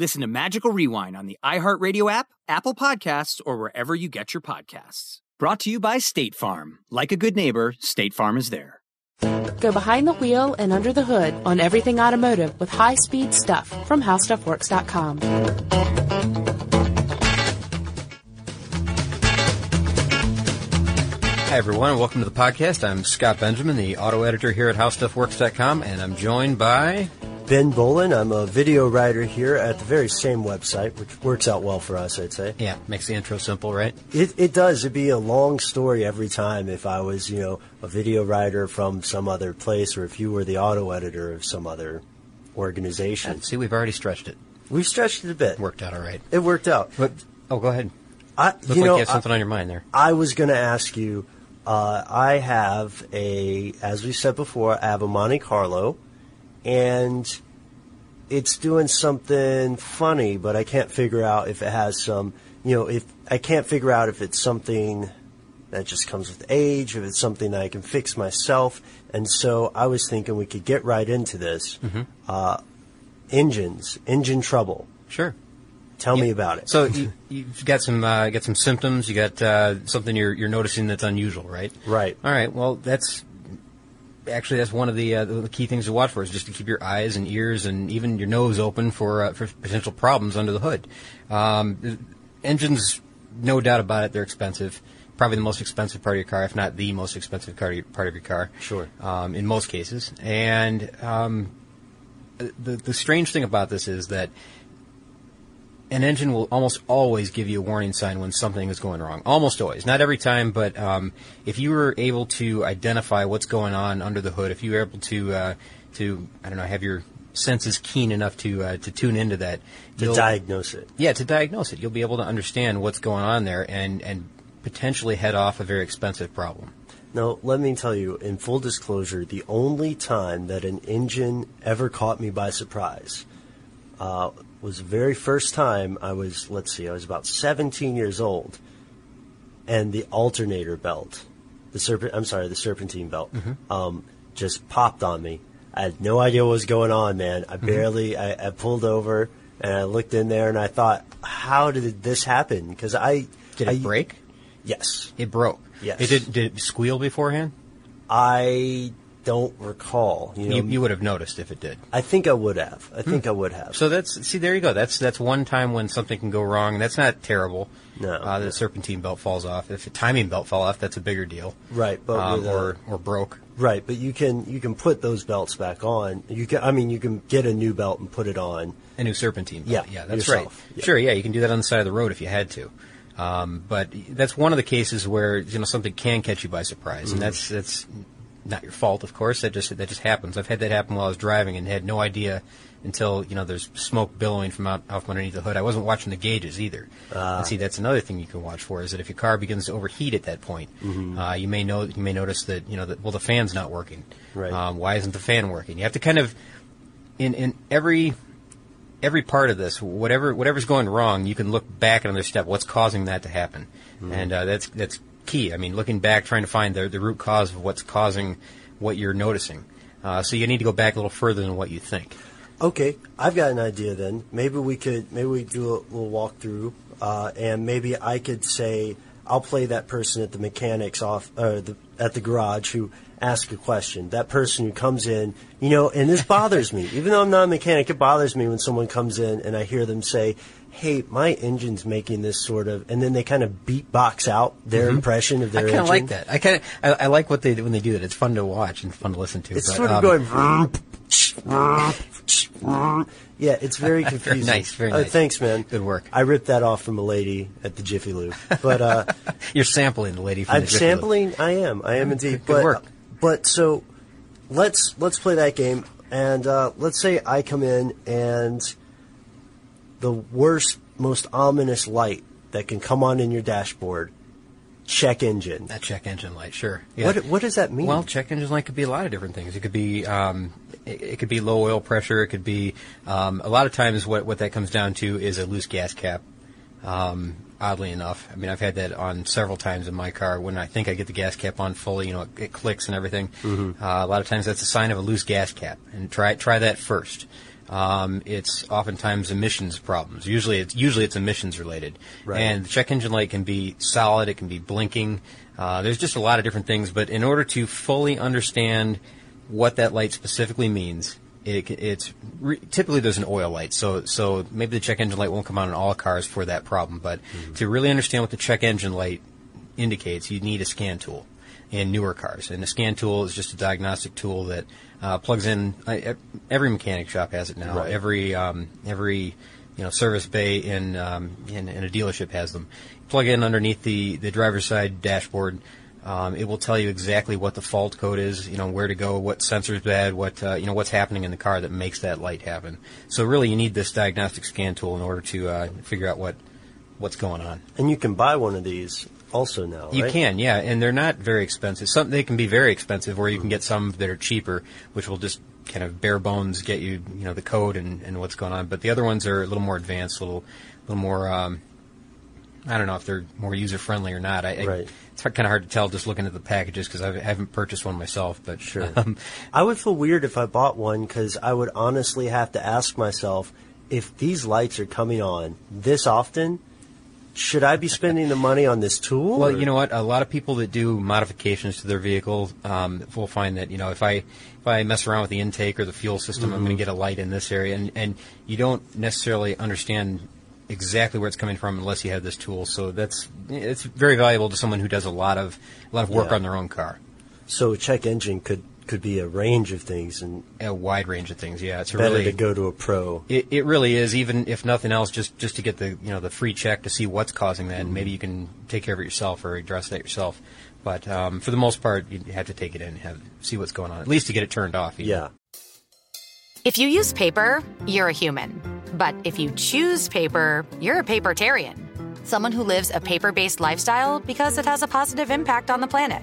Listen to Magical Rewind on the iHeartRadio app, Apple Podcasts, or wherever you get your podcasts. Brought to you by State Farm. Like a good neighbor, State Farm is there. Go behind the wheel and under the hood on everything automotive with high speed stuff from howstuffworks.com. Hi, everyone, and welcome to the podcast. I'm Scott Benjamin, the auto editor here at HowStuffWorks.com, and I'm joined by Ben Bowlin. I'm a video writer here at the very same website, which works out well for us, I'd say. Yeah, makes the intro simple, right? It, it does. It'd be a long story every time if I was, you know, a video writer from some other place or if you were the auto editor of some other organization. And see, we've already stretched it. We've stretched it a bit. Worked out all right. It worked out. But, oh, go ahead. I, Look you like know, you had something I, on your mind there. I was going to ask you. Uh, I have a, as we said before, I have a Monte Carlo, and it's doing something funny, but I can't figure out if it has some, you know, if I can't figure out if it's something that just comes with age, if it's something that I can fix myself. And so I was thinking we could get right into this. Mm-hmm. Uh, engines, engine trouble. Sure. Tell Yeah. me about it. So you, you've got some uh, got some symptoms. You got uh, something you're you're noticing that's unusual, right? Right. All right. Well, that's actually that's one of the uh, the key things to watch for is just to keep your eyes and ears and even your nose open for uh, for potential problems under the hood. Um, engines, no doubt about it, they're expensive. Probably the most expensive part of your car, if not the most expensive part of your, part of your car. Sure. Um, in most cases, and um, the the strange thing about this is that an engine will almost always give you a warning sign when something is going wrong. Almost always. Not every time, but um, if you were able to identify what's going on under the hood, if you were able to, uh, to I don't know, have your senses keen enough to uh, to tune into that, to diagnose it. yeah, to diagnose it, you'll be able to understand what's going on there and and potentially head off a very expensive problem. Now, let me tell you, in full disclosure, the only time that an engine ever caught me by surprise uh, was the very first time I was, let's see, I was about 17 years old, and the alternator belt, the serpent, I'm sorry, the serpentine belt, um, just popped on me. I had no idea what was going on, man. I barely, I, I pulled over and I looked in there and I thought, how did this happen? Because I Did it I- break? Yes, It broke. Yes. It did. Did it squeal beforehand? I don't recall. You know, You, you would have noticed if it did. I think I would have. I think I would have. So that's see, there you go. That's that's one time when something can go wrong. That's not terrible. No. uh, the serpentine belt falls off. If the timing belt fell off, that's a bigger deal. right, but Um, a- or or broke. right, but you can you can put those belts back on. You can. I mean, you can get a new belt and put it on. A new serpentine. belt. Yeah, yeah, that's yourself. right. Yeah. Sure, yeah, you can do that on the side of the road if you had to. Um, but that's one of the cases where you know something can catch you by surprise, Mm-hmm. and that's that's not your fault, of course. That just that just happens. I've had that happen while I was driving and had no idea until you know there's smoke billowing from out off underneath the hood. I wasn't watching the gauges either. Ah. and see, that's another thing you can watch for is that if your car begins to overheat at that point, Mm-hmm. uh, you may know you may notice that you know that well the fan's not working. Right. Um, why isn't the fan working? You have to kind of in in every every part of this, whatever whatever's going wrong, you can look back at another step. What's causing that to happen? And uh, that's that's key. I mean, looking back, trying to find the, the root cause of what's causing what you're noticing. Uh, so you need to go back a little further than what you think. Okay, I've got an idea then. Maybe we could maybe we do a little walkthrough, uh, and maybe I could say I'll play that person at the mechanics off uh, the, at the garage who asks a question. That person who comes in, you know, and this bothers me. Even though I'm not a mechanic, it bothers me when someone comes in and I hear them say, "Hey, my engine's making this sort of," and then they kind of beatbox out their impression of their Mm-hmm. I kind of like that. I kind of I, I like what they do when they do that. It's fun to watch and fun to listen to. It's but, sort of um, going. yeah, it's very confusing. nice, very Uh, thanks, man. Good work. I ripped that off from a lady at the Jiffy Lube, but uh, You're sampling the lady from I'm the Jiffy Lube. sampling. I am. I am indeed. Good- good but, work. But so let's let's play that game, and uh, let's say I come in and the worst, most ominous light that can come on in your dashboard, check engine. That check engine light, sure. What what does that mean? Well, check engine light could be a lot of different things. It could be um, it, it could be low oil pressure. It could be um, a lot of times what what that comes down to is a loose gas cap. Um, oddly enough, I mean I've had that on several times in my car. When I think I get the gas cap on fully, you know, it, it clicks and everything. Mm-hmm. Uh, a lot of times that's a sign of a loose gas cap, and try try that first. Um, it's oftentimes emissions problems. Usually, it's usually it's emissions related. Right. And the check engine light can be solid. It can be blinking. Uh, there's just a lot of different things. But in order to fully understand what that light specifically means, it, it's re- typically there's an oil light. So so maybe the check engine light won't come on in all cars for that problem. But to really understand what the check engine light indicates, you need a scan tool in newer cars. And a scan tool is just a diagnostic tool that uh, plugs in. Uh, every mechanic shop has it now. Right. Every um, every you know service bay in, um, in in a dealership has them. Plug in underneath the the driver's side dashboard. Um, it will tell you exactly what the fault code is, you know, where to go, what sensor's bad, what uh, you know, what's happening in the car that makes that light happen. So really, you need this diagnostic scan tool in order to uh, figure out what what's going on. and you can buy one of these also now. You right? can, yeah, and they're not very expensive. Some they can be very expensive, or you can get some that are cheaper, which will just kind of bare bones get you, you know, the code and, and what's going on. But the other ones are a little more advanced, a little, little more. Um, I don't know if they're more user friendly or not. I, I- Right. it's kind of hard to tell just looking at the packages because I haven't purchased one myself. But Sure. um, I would feel weird if I bought one because I would honestly have to ask myself if these lights are coming on this often. Should I be spending the money on this tool? Well, or- you know what? A lot of people that do modifications to their vehicle um, will find that you know if I if I mess around with the intake or the fuel system, I'm going to get a light in this area, and and you don't necessarily understand exactly where it's coming from unless you have this tool. So that's it's very valuable to someone who does a lot of a lot of work Yeah. on their own car. So a check engine could could be a range of things, and A wide range of things. Yeah, it's a better really to go to a pro. It, it really is, even if nothing else, just just to get the you know the free check to see what's causing that, and maybe you can take care of it yourself or address that yourself. But um, for the most part, you have to take it in and have see what's going on, at least to get it turned off. even. Yeah. If you use paper, you're a human. But if you choose paper, you're a papertarian. Someone who lives a paper based lifestyle because it has a positive impact on the planet.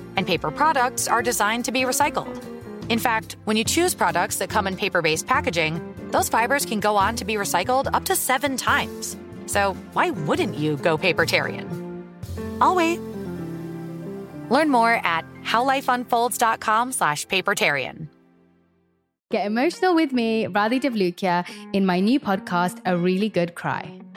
And paper products are designed to be recycled. In fact, when you choose products that come in paper based packaging, those fibers can go on to be recycled up to seven times. So why wouldn't you go papertarian? I'll wait. Learn more at howlifeunfolds.com slash papertarian. Get emotional with me, Radhi Devlukia, in my new podcast, A Really Good Cry.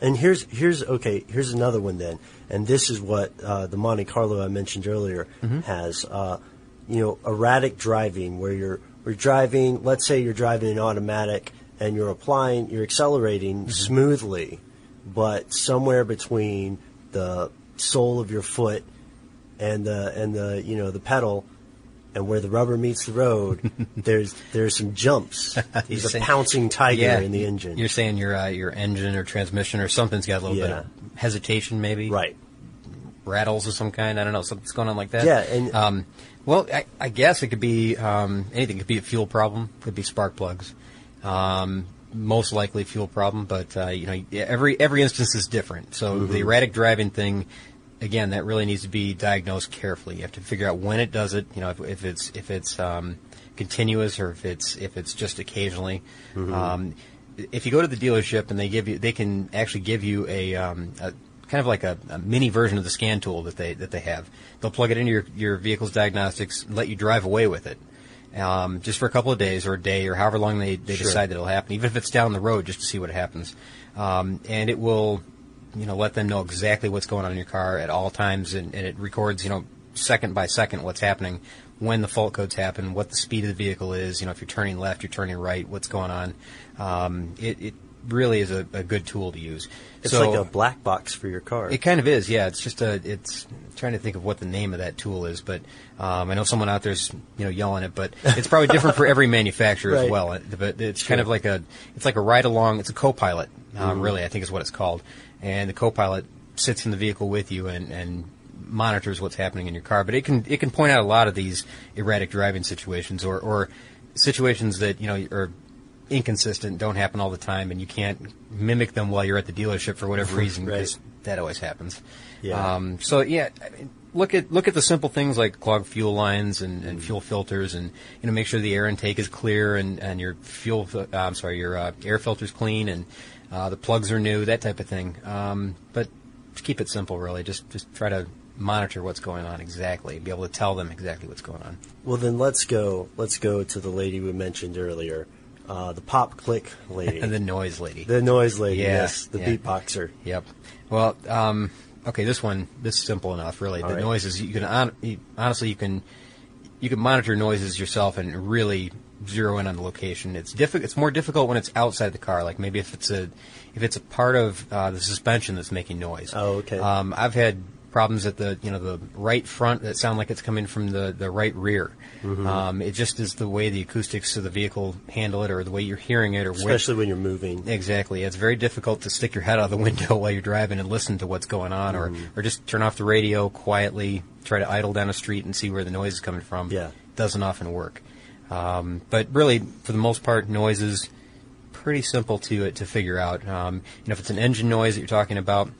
And here's here's okay. Here's another one then, and this is what uh, the Monte Carlo I mentioned earlier has. Uh, you know, erratic driving where you're we're driving. Let's say you're driving an automatic and you're applying, you're accelerating smoothly, but somewhere between the sole of your foot and the and the you know the pedal. And where the rubber meets the road, there's there's some jumps. There's a saying- pouncing tiger Yeah, in the engine. You're saying your uh, your engine or transmission or something's got a little bit of hesitation, maybe right. rattles of some kind. I don't know, something's going on like that. Yeah, and- um, well, I, I guess it could be um, anything. It could be a fuel problem. Could be spark plugs. Um, most likely fuel problem, but uh, you know every every instance is different. So Mm-hmm. the erratic driving thing, again, that really needs to be diagnosed carefully. You have to figure out when it does it. You know, if, if it's if it's um, continuous or if it's if it's just occasionally. Mm-hmm. Um, if you go to the dealership and they give you, they can actually give you a, um, a kind of like a, a mini version of the scan tool that they that they have. They'll plug it into your your vehicle's diagnostics, and let you drive away with it. Um, just for a couple of days or a day or however long they, they Sure. decide that it'll happen, even if it's down the road, just to see what happens. Um, and it will, you know, let them know exactly what's going on in your car at all times, and, and it records, you know, second by second what's happening, when the fault codes happen, what the speed of the vehicle is, you know, if you're turning left, you're turning right, what's going on. Um, it, it really is a, a good tool to use. It's So- like a black box for your car. it kind of is, yeah. It's just a. It's I'm trying to think of what the name of that tool is, but um, I know someone out there's you know yelling it, but it's probably different for every manufacturer as well. But it's kind of like a. It's like a ride along. It's a co-pilot, um, Mm-hmm. really. I think is what it's called, and the co-pilot sits in the vehicle with you and and monitors what's happening in your car. But it can it can point out a lot of these erratic driving situations or or situations that you know are inconsistent, don't happen all the time, and you can't mimic them while you're at the dealership for whatever reason Right. because that always happens. Yeah. Um, so yeah, I mean, look at look at the simple things like clogged fuel lines and, and fuel filters, and you know make sure the air intake is clear and, and your fuel uh, I'm sorry your uh, air filter's clean and uh, the plugs are new, that type of thing. Um, but keep it simple, really. Just just try to monitor what's going on exactly, be able to tell them exactly what's going on. Well, then let's go. Let's go to the lady we mentioned earlier, uh, the pop click lady, And the noise lady. the noise lady. Yeah, Yes, the yeah. beatboxer. Yep. Well, um, okay, this one, this is simple enough, really. All the right. noises you can hon- you, honestly you can you can monitor noises yourself and really zero in on the location. It's diffi- It's more difficult when it's outside the car. Like maybe if it's a if it's a part of uh, the suspension that's making noise. Oh, okay. Um, I've had problems at the you know the right front that sound like it's coming from the the right rear. Mm-hmm. Um, it just is the way the acoustics of the vehicle handle it, or the way you're hearing it, or where, Especially when you're moving. Exactly. It's very difficult to stick your head out of the window while you're driving and listen to what's going on, or, Mm-hmm. or just turn off the radio quietly, try to idle down a street and see where the noise is coming from. Yeah. Doesn't often work. Um, but really, for the most part, noise is pretty simple to to figure out. Um, you know, if it's an engine noise that you're talking about,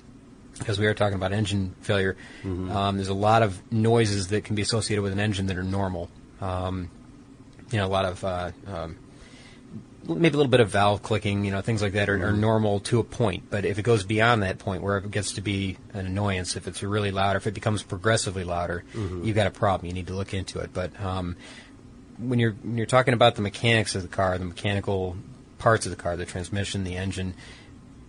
because we are talking about engine failure, Mm-hmm. um, there's a lot of noises that can be associated with an engine that are normal. Um, you know, a lot of uh, um, maybe a little bit of valve clicking, you know, things like that are, are normal to a point. But if it goes beyond that point where it gets to be an annoyance, if it's really loud, or if it becomes progressively louder, Mhm. you've got a problem. You need to look into it. But um, when you're when you're talking about the mechanics of the car, the mechanical parts of the car, the transmission, the engine,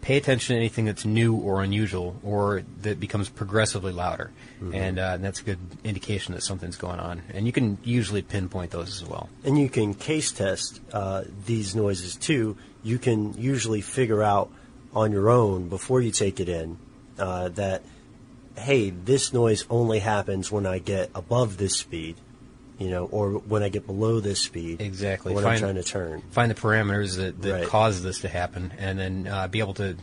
pay attention to anything that's new or unusual or that becomes progressively louder, Mhm. and, uh, and that's a good indication that something's going on. And you can usually pinpoint those as well. And you can case test uh, these noises too. You can usually figure out on your own before you take it in uh, that, hey, this noise only happens when I get above this speed, you know, or when I get below this speed. Exactly. When I'm trying to turn. Find the parameters that, that Right. cause this to happen, and then uh, be able to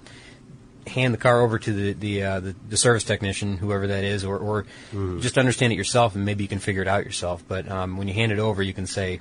hand the car over to the the, uh, the the service technician, whoever that is, or, or Mm. just understand it yourself, and maybe you can figure it out yourself. But um, when you hand it over, you can say,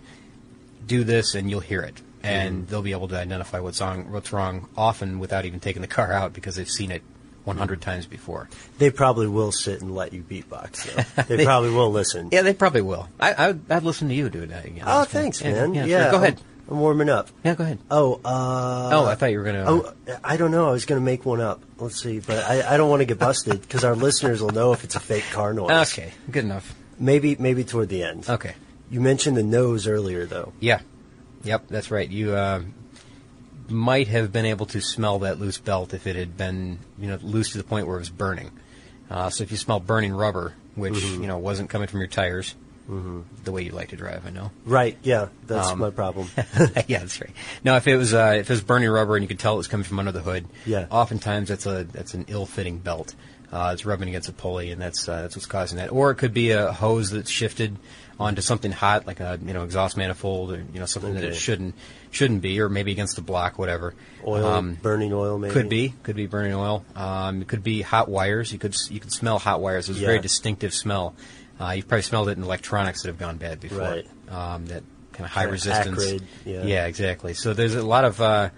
"Do this," and you'll hear it, and Mhm. they'll be able to identify what's wrong, what's wrong, often without even taking the car out because they've seen it 100 times before. They probably will sit and let you beatbox. Though. They, probably will listen. Yeah, they probably will. I, I would, I'd listen to you do that again. Oh, thanks, Yeah, man. Yeah, Yeah, sure. go ahead. I'm, I'm warming up. Yeah, go ahead. Oh, uh, Oh, I thought you were gonna- Oh, I don't know. I was gonna make one up. Let's see, but I, I don't want to get busted because our listeners will know if it's a fake car noise. Okay, good enough. Maybe, maybe toward the end. Okay. You mentioned the nose earlier, though. Yeah. Yep, that's right. You uh, might have been able to smell that loose belt if it had been, you know, loose to the point where it was burning. Uh, so if you smell burning rubber, which Mhm. you know wasn't coming from your tires, Mhm. the way you like to drive, I know. Right. Yeah, that's Um, my problem. yeah, that's right. Now, if it was uh, if it was burning rubber and you could tell it was coming from under the hood, Yeah. oftentimes that's a that's an ill-fitting belt. Uh, it's rubbing against a pulley, and that's uh, that's what's causing that. Or it could be a hose that's shifted onto something hot, like a you know exhaust manifold, or you know something that it shouldn't shouldn't be, or maybe against the block, whatever. Oil, Um, burning oil, maybe. could be, could be burning oil. Um, it could be hot wires. You could you could smell hot wires. It's a very distinctive smell. Uh, you've probably smelled it in electronics that have gone bad before. Right. Um, that kind of high Kinda resistance. acrid, yeah. exactly. So there's a lot of uh,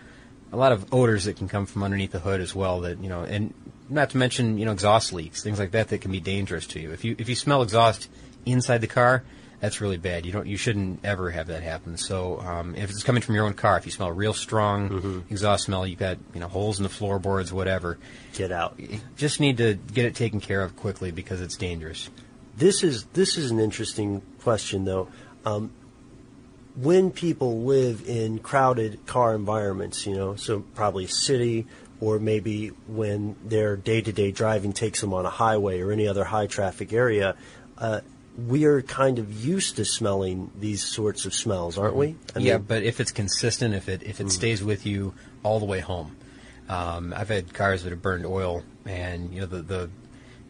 a lot of odors that can come from underneath the hood as well. That you know, and not to mention you know exhaust leaks, things like that that can be dangerous to you. If you if you smell exhaust inside the car, that's really bad. You don't you shouldn't ever have that happen. So um, if it's coming from your own car, if you smell real strong Mm-hmm. exhaust smell, you've got you know holes in the floorboards, whatever. Get out. You just need to get it taken care of quickly because it's dangerous. This is this is an interesting question, though. Um, when people live in crowded car environments, you know, so probably city, or maybe when their day-to-day driving takes them on a highway or any other high traffic area, uh, we are kind of used to smelling these sorts of smells, aren't we? I yeah, mean- but if it's consistent, if it if it Mm. stays with you all the way home, um, I've had cars that have burned oil, and you know the the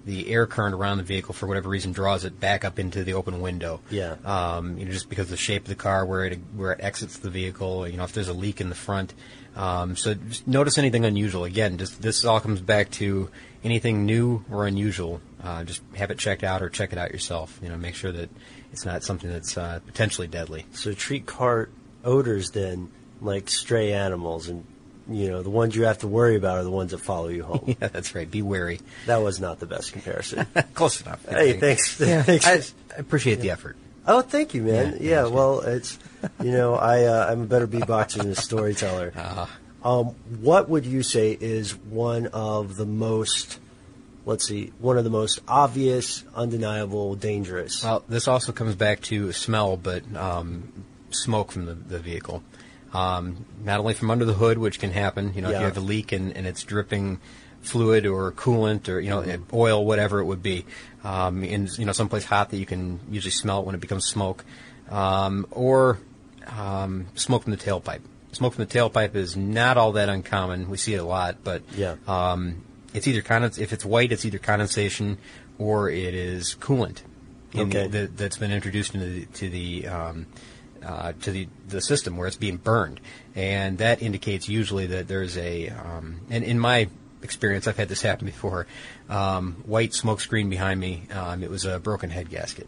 the air current around the vehicle for whatever reason draws it back up into the open window. Yeah. Um, you know, just because of the shape of the car, where it where it exits the vehicle, you know, if there's a leak in the front. Um, so notice anything unusual. Again, just this all comes back to anything new or unusual. Uh, just have it checked out or check it out yourself. You know, make sure that it's not something that's uh, potentially deadly. So treat car odors then like stray animals, and you know the ones you have to worry about are the ones that follow you home. yeah, that's right. Be wary. That was not the best comparison. Close enough. Hey, thanks. Yeah, thanks. I, I appreciate the effort. Oh, thank you, man. Yeah, Yeah, well, it's you know I uh, I'm a better beatboxer than a storyteller. Ah. Um, what would you say is one of the most, let's see, one of the most obvious, undeniable, dangerous? Well, this also comes back to smell, but um, smoke from the, the vehicle. Um, not only from under the hood, which can happen. You know, if you have a leak and, and it's dripping fluid or coolant or you know oil, whatever it would be, um, in you know someplace hot that you can usually smell it when it becomes smoke, um, or um, smoke from the tailpipe. Smoke from the tailpipe is not all that uncommon. We see it a lot, but Yeah. um, it's either condens- if it's white, it's either condensation or it is coolant Okay. the, that's been introduced into the, to the um, uh, to the, the system where it's being burned, and that indicates usually that there's a um, and in my experience, I've had this happen before. Um, white smoke screen behind me. Um, it was a broken head gasket.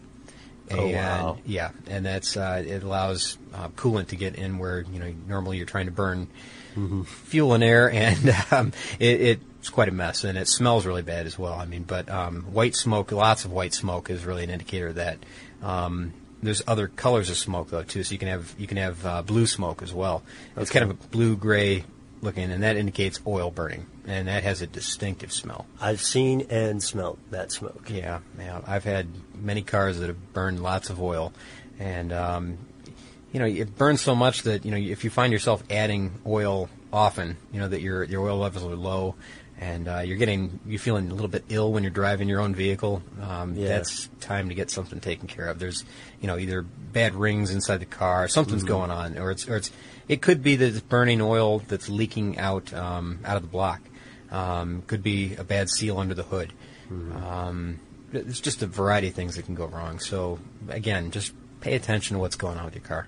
Oh, and wow. yeah, and that's uh, it allows uh, coolant to get in where you know normally you're trying to burn Mm-hmm. fuel and air, and um, it, it's quite a mess, and it smells really bad as well. I mean, but um, white smoke, lots of white smoke, is really an indicator that. Um, there's other colors of smoke though too. So you can have you can have uh, blue smoke as well. It's kind of a blue gray looking, and that indicates oil burning, and that has a distinctive smell. I've seen and smelt that smoke. Yeah, yeah. I've had many cars that have burned lots of oil, and um, you know it burns so much that you know if you find yourself adding oil often, you know that your your oil levels are low. And uh, you're getting, you're feeling a little bit ill when you're driving your own vehicle. Um, Yeah. That's time to get something taken care of. There's, you know, either bad rings inside the car, something's Mhm. going on, or it's, or it's, it could be that it's burning oil that's leaking out um, out of the block. Um, could be a bad seal under the hood. Um, there's just a variety of things that can go wrong. So again, just pay attention to what's going on with your car.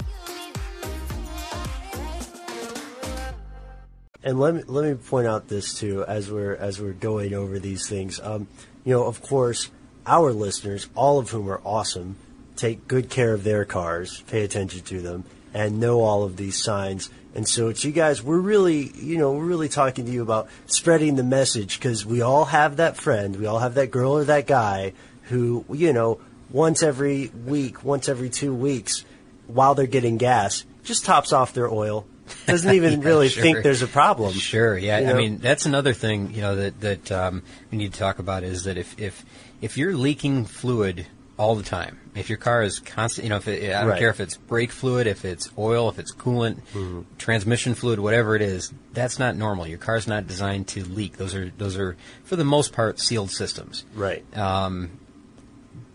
And let me let me point out this too as we're as we're going over these things. Um, you know, of course, our listeners, all of whom are awesome, take good care of their cars, pay attention to them, and know all of these signs. And so, it's you guys. We're really, you know, we're really talking to you about spreading the message because we all have that friend, we all have that girl or that guy who, you know, once every week, once every two weeks, while they're getting gas, just tops off their oil. Doesn't even really sure. think there's a problem. Sure, yeah. You I mean, that's another thing you know that that um, we need to talk about is that if if if you're leaking fluid all the time, if your car is constant, you know, if it, I don't Right. care if it's brake fluid, if it's oil, if it's coolant, Mm-hmm. transmission fluid, whatever it is, that's not normal. Your car's not designed to leak. Those are those are for the most part sealed systems. Right. Um,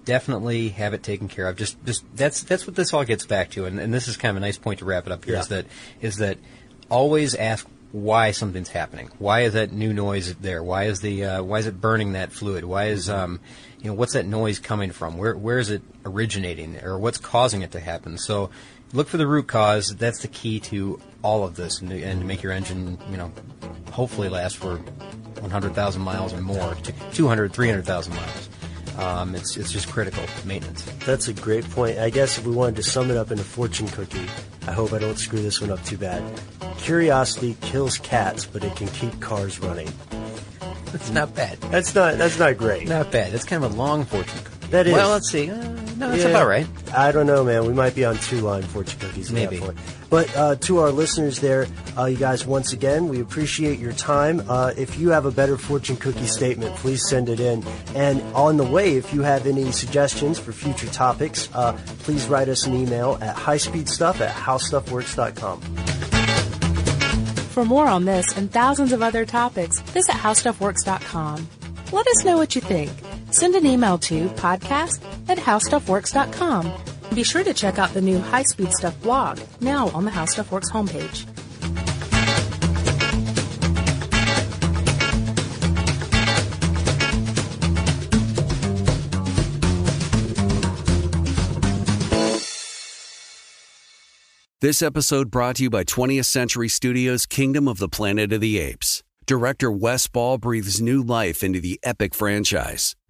definitely have it taken care of. Just, just that's that's what this all gets back to, and, and this is kind of a nice point to wrap it up here. Is Yeah. that is that always ask why something's happening. Why is that new noise there? Why is the uh, why is it burning that fluid? Why is um, you know what's that noise coming from? Where where is it originating, or what's causing it to happen? So look for the root cause. That's the key to all of this, and, and to make your engine you know hopefully last for 100,000 miles or more, 200, 300,000 miles. Um, it's it's just critical maintenance. That's a great point. I guess if we wanted to sum it up in a fortune cookie, I hope I don't screw this one up too bad. Curiosity kills cats, but it can keep cars running. That's not bad. That's not that's not great. Not bad. That's kind of a long fortune cookie. That is. Well, let's see. Uh, no, that's Yeah. about right. I don't know, man. We might be on two line fortune cookies. at that Maybe. point. But uh, to our listeners there, uh, you guys, once again, we appreciate your time. Uh, if you have a better fortune cookie statement, please send it in. And on the way, if you have any suggestions for future topics, uh, please write us an email at highspeedstuff at howstuffworks.com. For more on this and thousands of other topics, visit howstuffworks.com. Let us know what you think. Send an email to podcast at howstuffworks.com. Be sure to check out the new High Speed Stuff blog, now on the How Stuff Works homepage. This episode brought to you by 20th Century Studios' Kingdom of the Planet of the Apes. Director Wes Ball breathes new life into the epic franchise.